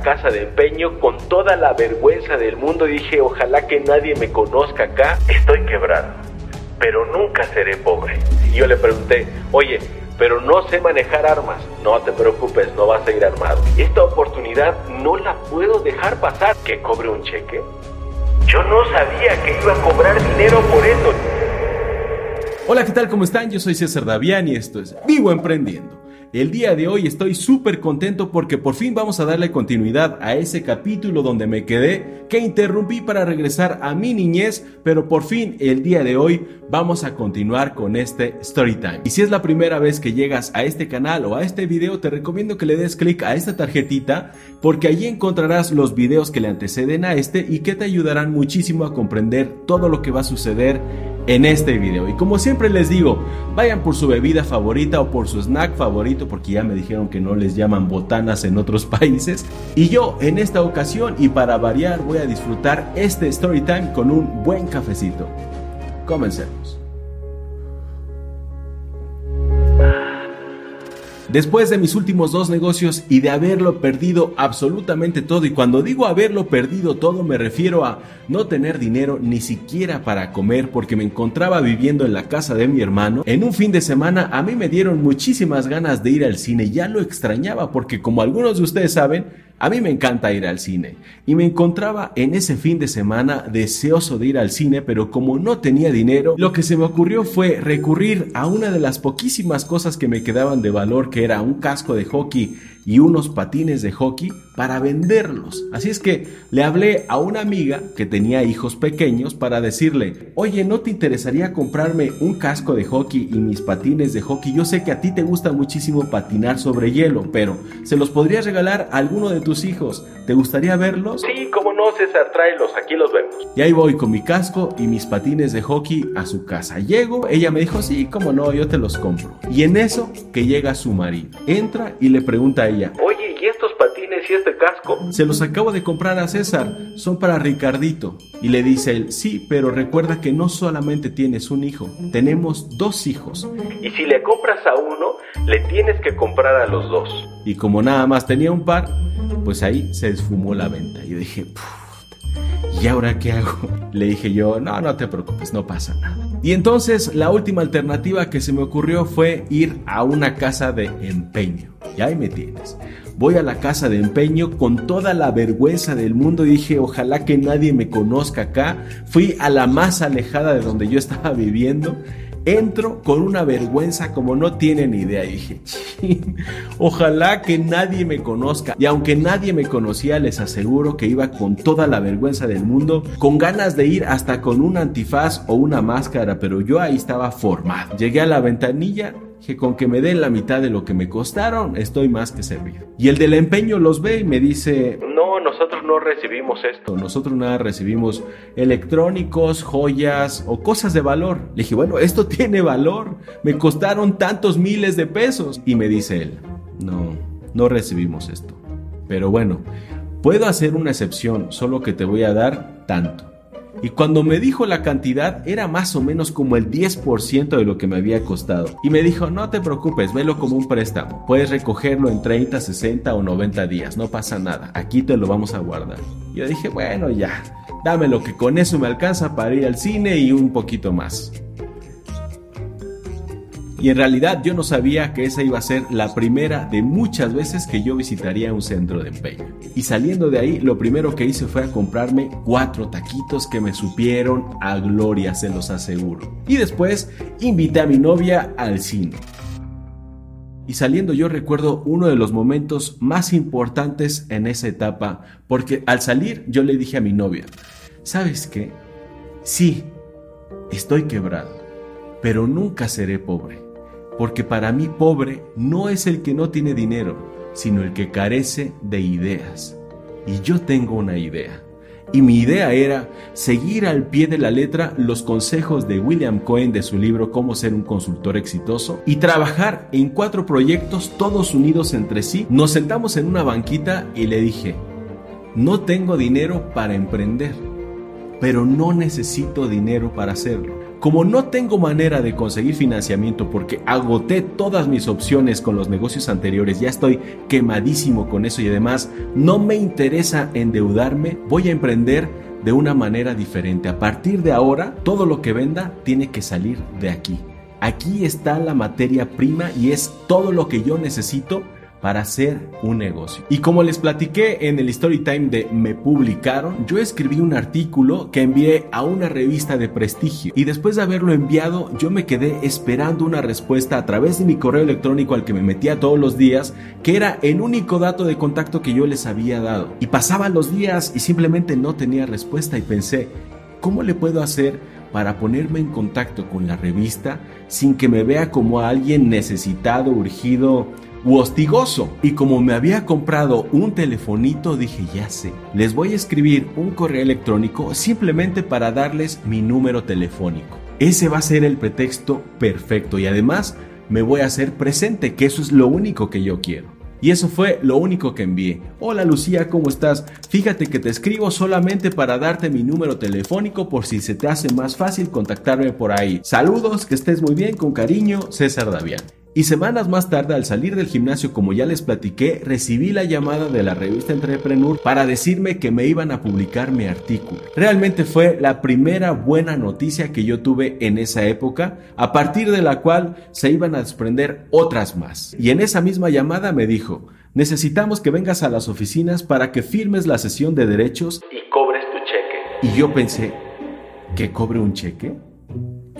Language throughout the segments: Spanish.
casa de empeño con toda la vergüenza del mundo dije, ojalá que nadie me conozca acá. Estoy quebrado, pero nunca seré pobre. Y yo le pregunté, oye, pero no sé manejar armas. No te preocupes, no vas a ir armado. Esta oportunidad no la puedo dejar pasar. ¿Que cobre un cheque? Yo no sabía que iba a cobrar dinero por eso. Hola, ¿qué tal? ¿Cómo están? Yo soy César Davián y esto es Vivo Emprendiendo. El día de hoy estoy súper contento porque por fin vamos a darle continuidad a ese capítulo donde me quedé, que interrumpí para regresar a mi niñez, pero por fin el día de hoy vamos a continuar con este story time. Y si es la primera vez que llegas a este canal o a este video, te recomiendo que le des clic a esta tarjetita porque allí encontrarás los videos que le anteceden a este y que te ayudarán muchísimo a comprender todo lo que va a suceder en este video. Y como siempre les digo, vayan por su bebida favorita o por su snack favorito, porque ya me dijeron que no les llaman botanas en otros países. Y yo en esta ocasión y para variar voy a disfrutar este story time con un buen cafecito. Comencemos. Después de mis últimos dos negocios y de haberlo perdido absolutamente todo, y cuando digo haberlo perdido todo me refiero a no tener dinero ni siquiera para comer porque me encontraba viviendo en la casa de mi hermano, en un fin de semana a mí me dieron muchísimas ganas de ir al cine, ya lo extrañaba porque como algunos de ustedes saben, a mí me encanta ir al cine y me encontraba en ese fin de semana deseoso de ir al cine, pero como no tenía dinero, lo que se me ocurrió fue recurrir a una de las poquísimas cosas que me quedaban de valor, que era un casco de hockey y unos patines de hockey para venderlos. Así es que le hablé a una amiga que tenía hijos pequeños para decirle, oye, ¿no te interesaría comprarme un casco de hockey y mis patines de hockey? Yo sé que a ti te gusta muchísimo patinar sobre hielo, pero se los podrías regalar a alguno de tus hijos. ¿Te gustaría verlos? Sí, cómo no, César, tráelos, aquí los vemos. Y ahí voy con mi casco y mis patines de hockey a su casa. Llego, ella me dijo, sí, cómo no, yo te los compro. Y en eso que llega su marido, entra y le pregunta a ella, oye, ¿y estos patines y este casco? Se los acabo de comprar a César, son para Ricardito. Y le dice él, sí, pero recuerda que no solamente tienes un hijo, tenemos dos hijos. Y si le compras a uno, le tienes que comprar a los dos. Y como nada más tenía un par, pues ahí se esfumó la venta. Yo dije, ¿y ahora qué hago? Le dije yo, no, no te preocupes, no pasa nada. Y entonces la última alternativa que se me ocurrió fue ir a una casa de empeño. Y ahí me tienes. Voy a la casa de empeño con toda la vergüenza del mundo dije, ojalá que nadie me conozca acá. Fui a la más alejada de donde yo estaba viviendo Entro con una vergüenza como no tienen idea. Y dije, ojalá que nadie me conozca. Y aunque nadie me conocía, les aseguro que iba con toda la vergüenza del mundo, con ganas de ir hasta con un antifaz o una máscara, pero yo ahí estaba formado. Llegué a la ventanilla, que con que me den la mitad de lo que me costaron, estoy más que servido. Y el del empeño los ve y me dice, no, nosotros no recibimos esto. Nosotros nada recibimos electrónicos, joyas o cosas de valor. Le dije, bueno, esto tiene valor. Me costaron tantos miles de pesos. Y me dice él, no, no recibimos esto. Pero bueno, puedo hacer una excepción, solo que te voy a dar tanto. Y cuando me dijo la cantidad era más o menos como el 10% de lo que me había costado. Y me dijo, no te preocupes, velo como un préstamo. Puedes recogerlo en 30, 60 o 90 días, no pasa nada. Aquí te lo vamos a guardar. Yo dije, bueno, ya, dame lo que con eso me alcanza para ir al cine y un poquito más. Y en realidad yo no sabía que esa iba a ser la primera de muchas veces que yo visitaría un centro de empeño. Y saliendo de ahí, lo primero que hice fue comprarme cuatro taquitos que me supieron a gloria, se los aseguro. Y después invité a mi novia al cine. Y saliendo yo recuerdo uno de los momentos más importantes en esa etapa, porque al salir yo le dije a mi novia, ¿sabes qué? Sí, estoy quebrado, pero nunca seré pobre porque para mí pobre no es el que no tiene dinero, sino el que carece de ideas. Y yo tengo una idea. Y mi idea era seguir al pie de la letra los consejos de William Cohen de su libro Cómo ser un consultor exitoso y trabajar en cuatro proyectos todos unidos entre sí. Nos sentamos en una banquita y le dije, no tengo dinero para emprender, pero no necesito dinero para hacerlo como no tengo manera de conseguir financiamiento porque agoté todas mis opciones con los negocios anteriores, ya estoy quemadísimo con eso y además no me interesa endeudarme, voy a emprender de una manera diferente. A partir de ahora, todo lo que venda tiene que salir de aquí. Aquí está la materia prima y es todo lo que yo necesito para hacer un negocio. Y como les platiqué en el story time de Me publicaron, yo escribí un artículo que envié a una revista de prestigio y después de haberlo enviado yo me quedé esperando una respuesta a través de mi correo electrónico al que me metía todos los días, que era el único dato de contacto que yo les había dado. Y pasaban los días y simplemente no tenía respuesta y pensé, ¿cómo le puedo hacer para ponerme en contacto con la revista sin que me vea como alguien necesitado, urgido, hostigoso. Y como me había comprado un telefonito, dije, ya sé, les voy a escribir un correo electrónico simplemente para darles mi número telefónico. Ese va a ser el pretexto perfecto y además me voy a hacer presente, que eso es lo único que yo quiero. Y eso fue lo único que envié. Hola Lucía, ¿cómo estás? Fíjate que te escribo solamente para darte mi número telefónico por si se te hace más fácil contactarme por ahí. Saludos, que estés muy bien, con cariño, César Davián. Y semanas más tarde, al salir del gimnasio, como ya les platiqué, recibí la llamada de la revista Entrepreneur para decirme que me iban a publicar mi artículo. Realmente fue la primera buena noticia que yo tuve en esa época, a partir de la cual se iban a desprender otras más. Y en esa misma llamada me dijo, necesitamos que vengas a las oficinas para que firmes la sesión de derechos y cobres tu cheque. Y yo pensé, ¿que cobre un cheque?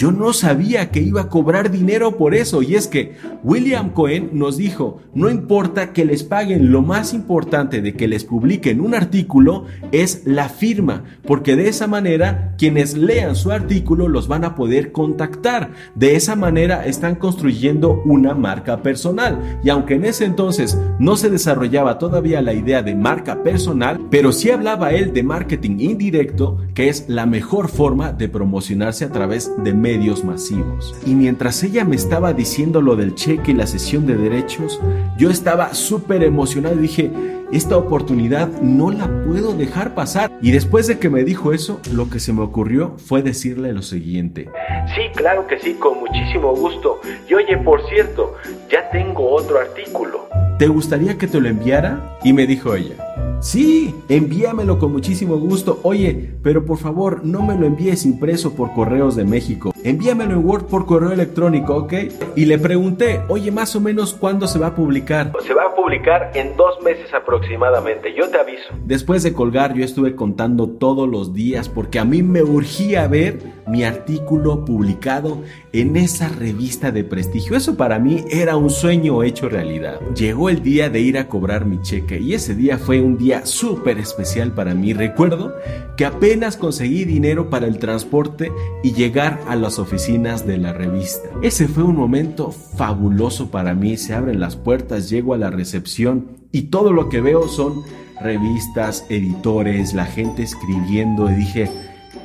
Yo no sabía que iba a cobrar dinero por eso y es que William Cohen nos dijo, no importa que les paguen, lo más importante de que les publiquen un artículo es la firma, porque de esa manera quienes lean su artículo los van a poder contactar. De esa manera están construyendo una marca personal y aunque en ese entonces no se desarrollaba todavía la idea de marca personal, pero sí hablaba él de marketing indirecto, que es la mejor forma de promocionarse a través de medios masivos. Y mientras ella me estaba diciendo lo del cheque y la sesión de derechos, yo estaba súper emocionado y dije, esta oportunidad no la puedo dejar pasar. Y después de que me dijo eso, lo que se me ocurrió fue decirle lo siguiente. Sí, claro que sí, con muchísimo gusto. Y oye, por cierto, ya tengo otro artículo. ¿Te gustaría que te lo enviara? Y me dijo ella. Sí, envíamelo con muchísimo gusto. Oye, pero por favor no me lo envíes impreso por correos de México. Envíamelo en Word por correo electrónico, ¿ok? Y le pregunté, oye, más o menos cuándo se va a publicar. Se va a publicar en dos meses aproximadamente, yo te aviso. Después de colgar, yo estuve contando todos los días porque a mí me urgía ver mi artículo publicado en esa revista de prestigio. Eso para mí era un sueño hecho realidad. Llegó el día de ir a cobrar mi cheque y ese día fue un día súper especial para mí. Recuerdo que apenas conseguí dinero para el transporte y llegar a oficinas de la revista. Ese fue un momento fabuloso para mí. Se abren las puertas, llego a la recepción y todo lo que veo son revistas, editores, la gente escribiendo y dije,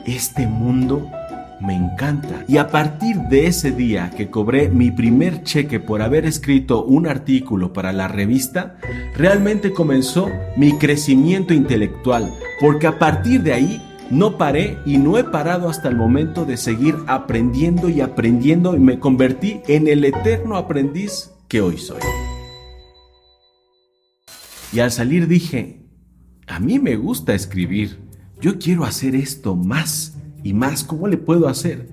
este mundo me encanta. Y a partir de ese día que cobré mi primer cheque por haber escrito un artículo para la revista, realmente comenzó mi crecimiento intelectual, porque a partir de ahí no paré y no he parado hasta el momento de seguir aprendiendo y aprendiendo y me convertí en el eterno aprendiz que hoy soy. Y al salir dije, a mí me gusta escribir, yo quiero hacer esto más y más, ¿cómo le puedo hacer?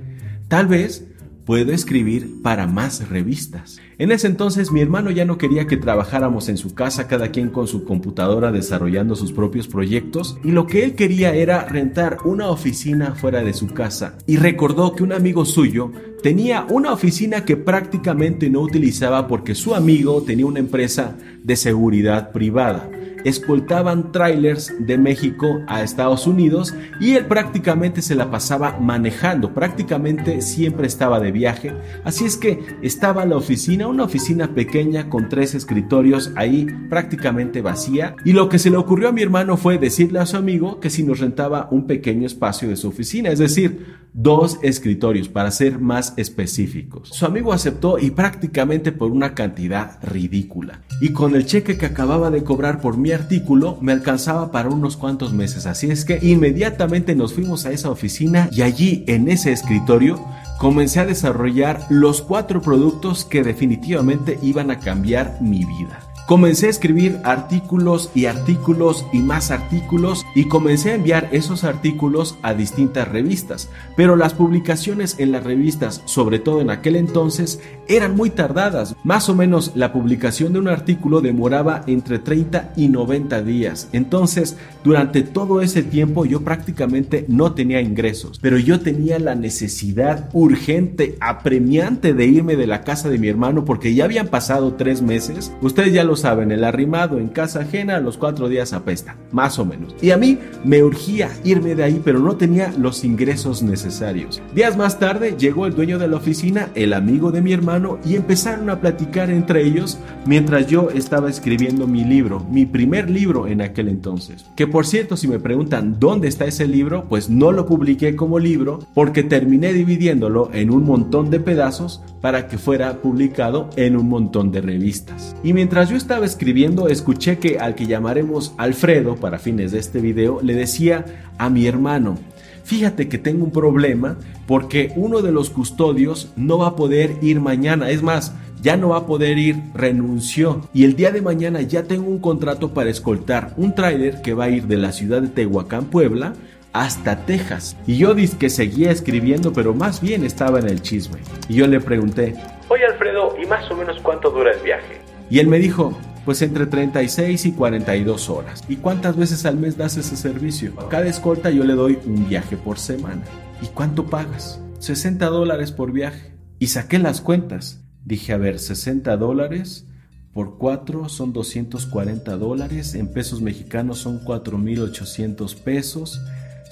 Tal vez puedo escribir para más revistas. En ese entonces mi hermano ya no quería que trabajáramos en su casa, cada quien con su computadora desarrollando sus propios proyectos, y lo que él quería era rentar una oficina fuera de su casa. Y recordó que un amigo suyo tenía una oficina que prácticamente no utilizaba porque su amigo tenía una empresa de seguridad privada escoltaban trailers de México a Estados Unidos y él prácticamente se la pasaba manejando, prácticamente siempre estaba de viaje, así es que estaba la oficina, una oficina pequeña con tres escritorios ahí prácticamente vacía y lo que se le ocurrió a mi hermano fue decirle a su amigo que si nos rentaba un pequeño espacio de su oficina, es decir, dos escritorios para ser más específicos. Su amigo aceptó y prácticamente por una cantidad ridícula. Y con el cheque que acababa de cobrar por mi artículo me alcanzaba para unos cuantos meses. Así es que inmediatamente nos fuimos a esa oficina y allí en ese escritorio comencé a desarrollar los cuatro productos que definitivamente iban a cambiar mi vida. Comencé a escribir artículos y artículos y más artículos y comencé a enviar esos artículos a distintas revistas, pero las publicaciones en las revistas, sobre todo en aquel entonces, eran muy tardadas. Más o menos la publicación de un artículo demoraba entre 30 y 90 días. Entonces, durante todo ese tiempo yo prácticamente no tenía ingresos, pero yo tenía la necesidad urgente, apremiante de irme de la casa de mi hermano porque ya habían pasado tres meses. Ustedes ya lo saben, el arrimado en casa ajena a los cuatro días apesta, más o menos. Y a mí me urgía irme de ahí, pero no tenía los ingresos necesarios. Días más tarde llegó el dueño de la oficina, el amigo de mi hermano, y empezaron a platicar entre ellos mientras yo estaba escribiendo mi libro, mi primer libro en aquel entonces. Que por cierto, si me preguntan dónde está ese libro, pues no lo publiqué como libro porque terminé dividiéndolo en un montón de pedazos para que fuera publicado en un montón de revistas. Y mientras yo estaba escribiendo, escuché que al que llamaremos Alfredo para fines de este video, le decía a mi hermano, fíjate que tengo un problema porque uno de los custodios no va a poder ir mañana, es más, ya no va a poder ir, renunció. Y el día de mañana ya tengo un contrato para escoltar un tráiler que va a ir de la ciudad de Tehuacán, Puebla, hasta Texas. Y yo dije que seguía escribiendo, pero más bien estaba en el chisme. Y yo le pregunté, Oye Alfredo, ¿y más o menos cuánto dura el viaje? Y él me dijo, pues entre 36 y 42 horas. ¿Y cuántas veces al mes das ese servicio? Cada escolta yo le doy un viaje por semana. ¿Y cuánto pagas? 60 dólares por viaje. Y saqué las cuentas. Dije, a ver, 60 dólares por 4 son 240 dólares. En pesos mexicanos son 4.800 pesos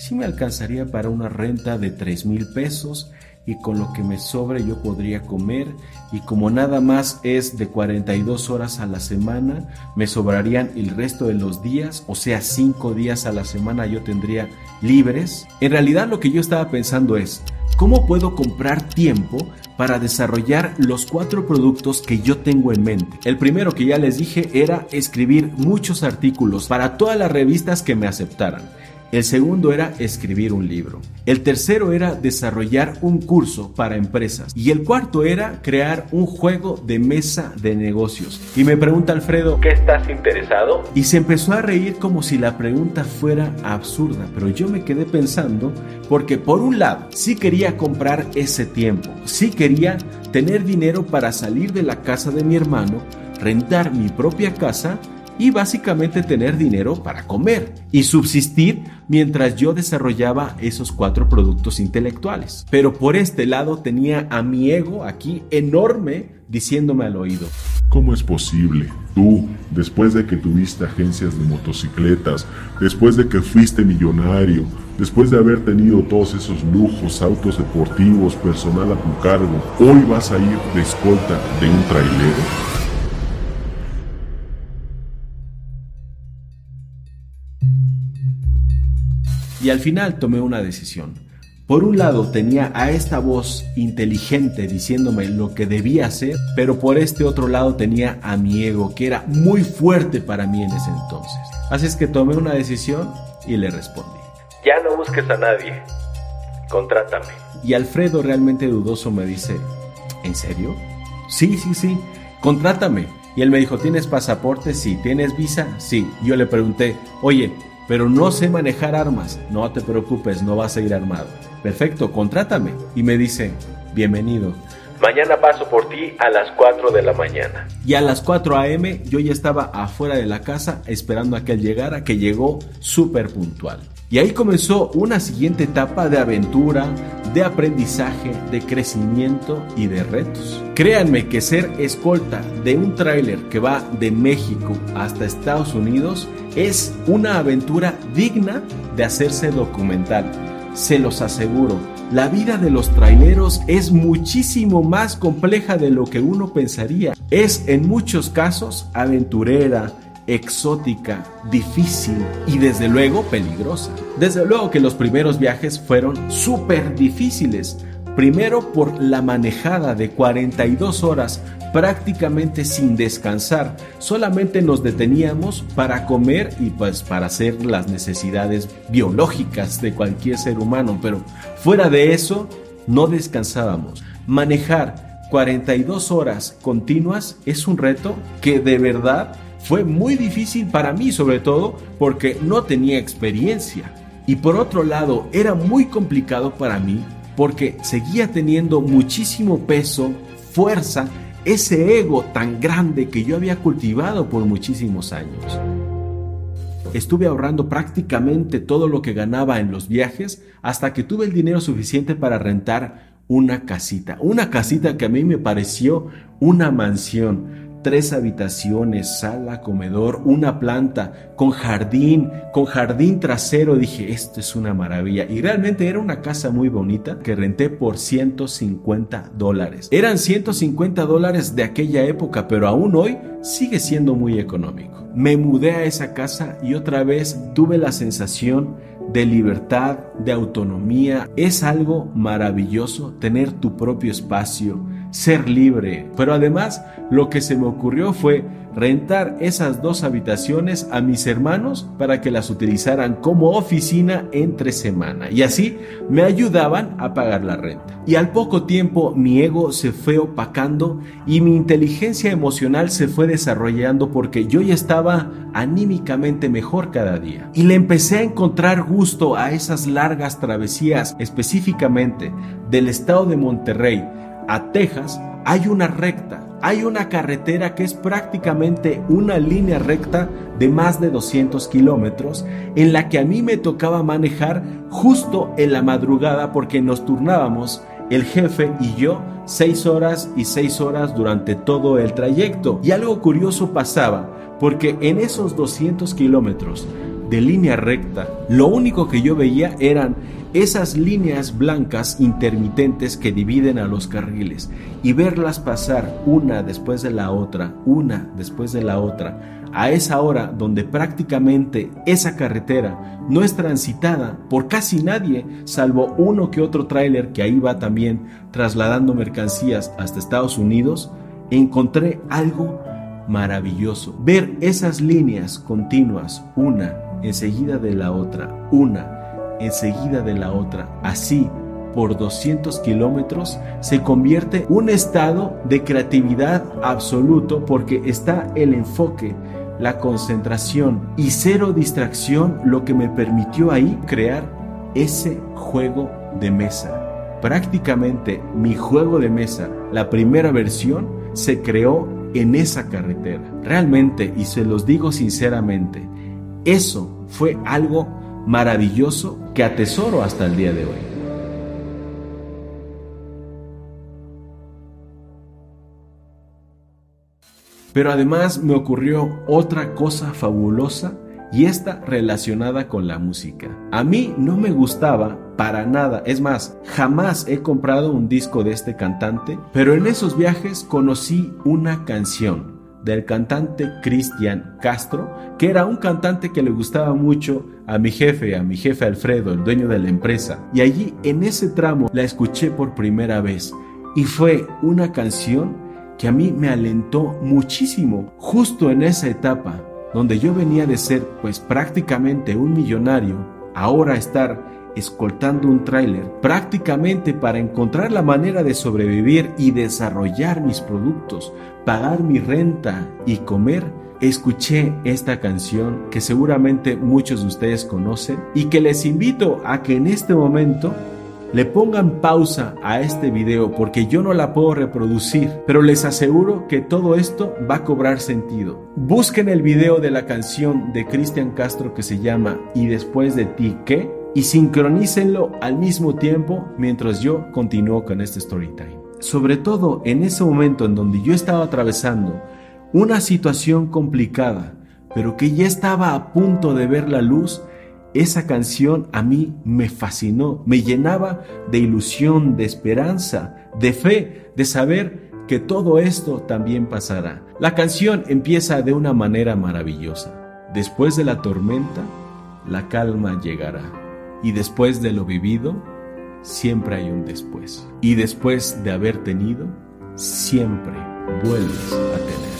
sí me alcanzaría para una renta de 3 mil pesos y con lo que me sobre yo podría comer y como nada más es de 42 horas a la semana, me sobrarían el resto de los días, o sea, 5 días a la semana yo tendría libres. En realidad lo que yo estaba pensando es, ¿cómo puedo comprar tiempo para desarrollar los cuatro productos que yo tengo en mente? El primero que ya les dije era escribir muchos artículos para todas las revistas que me aceptaran. El segundo era escribir un libro. El tercero era desarrollar un curso para empresas. Y el cuarto era crear un juego de mesa de negocios. Y me pregunta Alfredo, ¿qué estás interesado? Y se empezó a reír como si la pregunta fuera absurda. Pero yo me quedé pensando porque por un lado sí quería comprar ese tiempo. Sí quería tener dinero para salir de la casa de mi hermano, rentar mi propia casa y básicamente tener dinero para comer y subsistir mientras yo desarrollaba esos cuatro productos intelectuales. Pero por este lado tenía a mi ego aquí enorme diciéndome al oído. ¿Cómo es posible? Tú, después de que tuviste agencias de motocicletas, después de que fuiste millonario, después de haber tenido todos esos lujos, autos deportivos, personal a tu cargo, hoy vas a ir de escolta de un trailero? Y al final tomé una decisión. Por un lado tenía a esta voz inteligente diciéndome lo que debía hacer, pero por este otro lado tenía a mi ego que era muy fuerte para mí en ese entonces. Así es que tomé una decisión y le respondí. Ya no busques a nadie, contrátame. Y Alfredo realmente dudoso me dice, ¿en serio? Sí, sí, sí, contrátame. Y él me dijo, ¿tienes pasaporte? Sí. ¿Tienes visa? Sí. Yo le pregunté, oye, pero no sé manejar armas. No te preocupes, no vas a ir armado. Perfecto, contrátame. Y me dice, bienvenido. Mañana paso por ti a las 4 de la mañana. Y a las 4 a.m. yo ya estaba afuera de la casa esperando a que él llegara, que llegó súper puntual. Y ahí comenzó una siguiente etapa de aventura, de aprendizaje, de crecimiento y de retos. Créanme que ser escolta de un tráiler que va de México hasta Estados Unidos es una aventura digna de hacerse documental. Se los aseguro, la vida de los traileros es muchísimo más compleja de lo que uno pensaría. Es en muchos casos aventurera, exótica, difícil y desde luego peligrosa. Desde luego que los primeros viajes fueron súper difíciles. Primero por la manejada de 42 horas prácticamente sin descansar. Solamente nos deteníamos para comer y pues para hacer las necesidades biológicas de cualquier ser humano. Pero fuera de eso, no descansábamos. Manejar 42 horas continuas es un reto que de verdad fue muy difícil para mí, sobre todo porque no tenía experiencia. Y por otro lado, era muy complicado para mí porque seguía teniendo muchísimo peso, fuerza, ese ego tan grande que yo había cultivado por muchísimos años. Estuve ahorrando prácticamente todo lo que ganaba en los viajes hasta que tuve el dinero suficiente para rentar una casita. Una casita que a mí me pareció una mansión tres habitaciones, sala, comedor, una planta, con jardín, con jardín trasero. Dije, esto es una maravilla. Y realmente era una casa muy bonita que renté por 150 dólares. Eran 150 dólares de aquella época, pero aún hoy sigue siendo muy económico. Me mudé a esa casa y otra vez tuve la sensación de libertad, de autonomía. Es algo maravilloso tener tu propio espacio, ser libre. Pero además lo que se me ocurrió fue rentar esas dos habitaciones a mis hermanos para que las utilizaran como oficina entre semana y así me ayudaban a pagar la renta. Y al poco tiempo mi ego se fue opacando y mi inteligencia emocional se fue desarrollando porque yo ya estaba anímicamente mejor cada día. Y le empecé a encontrar gusto a esas largas travesías, específicamente del estado de Monterrey a Texas, hay una recta hay una carretera que es prácticamente una línea recta de más de 200 kilómetros en la que a mí me tocaba manejar justo en la madrugada porque nos turnábamos el jefe y yo seis horas y seis horas durante todo el trayecto. Y algo curioso pasaba porque en esos 200 kilómetros de línea recta, lo único que yo veía eran esas líneas blancas intermitentes que dividen a los carriles y verlas pasar una después de la otra, una después de la otra, a esa hora donde prácticamente esa carretera no es transitada por casi nadie, salvo uno que otro tráiler que ahí va también trasladando mercancías hasta Estados Unidos, encontré algo maravilloso. Ver esas líneas continuas, una enseguida de la otra, una enseguida de la otra. Así, por 200 kilómetros, se convierte un estado de creatividad absoluto porque está el enfoque, la concentración y cero distracción lo que me permitió ahí crear ese juego de mesa. Prácticamente mi juego de mesa, la primera versión, se creó en esa carretera. Realmente, y se los digo sinceramente, eso fue algo maravilloso que atesoro hasta el día de hoy. Pero además me ocurrió otra cosa fabulosa y esta relacionada con la música. A mí no me gustaba para nada, es más, jamás he comprado un disco de este cantante, pero en esos viajes conocí una canción del cantante Cristian Castro, que era un cantante que le gustaba mucho a mi jefe, a mi jefe Alfredo, el dueño de la empresa. Y allí en ese tramo la escuché por primera vez y fue una canción que a mí me alentó muchísimo justo en esa etapa donde yo venía de ser pues prácticamente un millonario, ahora estar escoltando un tráiler prácticamente para encontrar la manera de sobrevivir y desarrollar mis productos, pagar mi renta y comer, escuché esta canción que seguramente muchos de ustedes conocen y que les invito a que en este momento le pongan pausa a este video porque yo no la puedo reproducir, pero les aseguro que todo esto va a cobrar sentido. Busquen el video de la canción de Cristian Castro que se llama Y después de ti, ¿qué? Y sincronícenlo al mismo tiempo mientras yo continúo con este story time. Sobre todo en ese momento en donde yo estaba atravesando una situación complicada, pero que ya estaba a punto de ver la luz, esa canción a mí me fascinó, me llenaba de ilusión, de esperanza, de fe, de saber que todo esto también pasará. La canción empieza de una manera maravillosa. Después de la tormenta, la calma llegará. Y después de lo vivido, siempre hay un después. Y después de haber tenido, siempre vuelves a tener.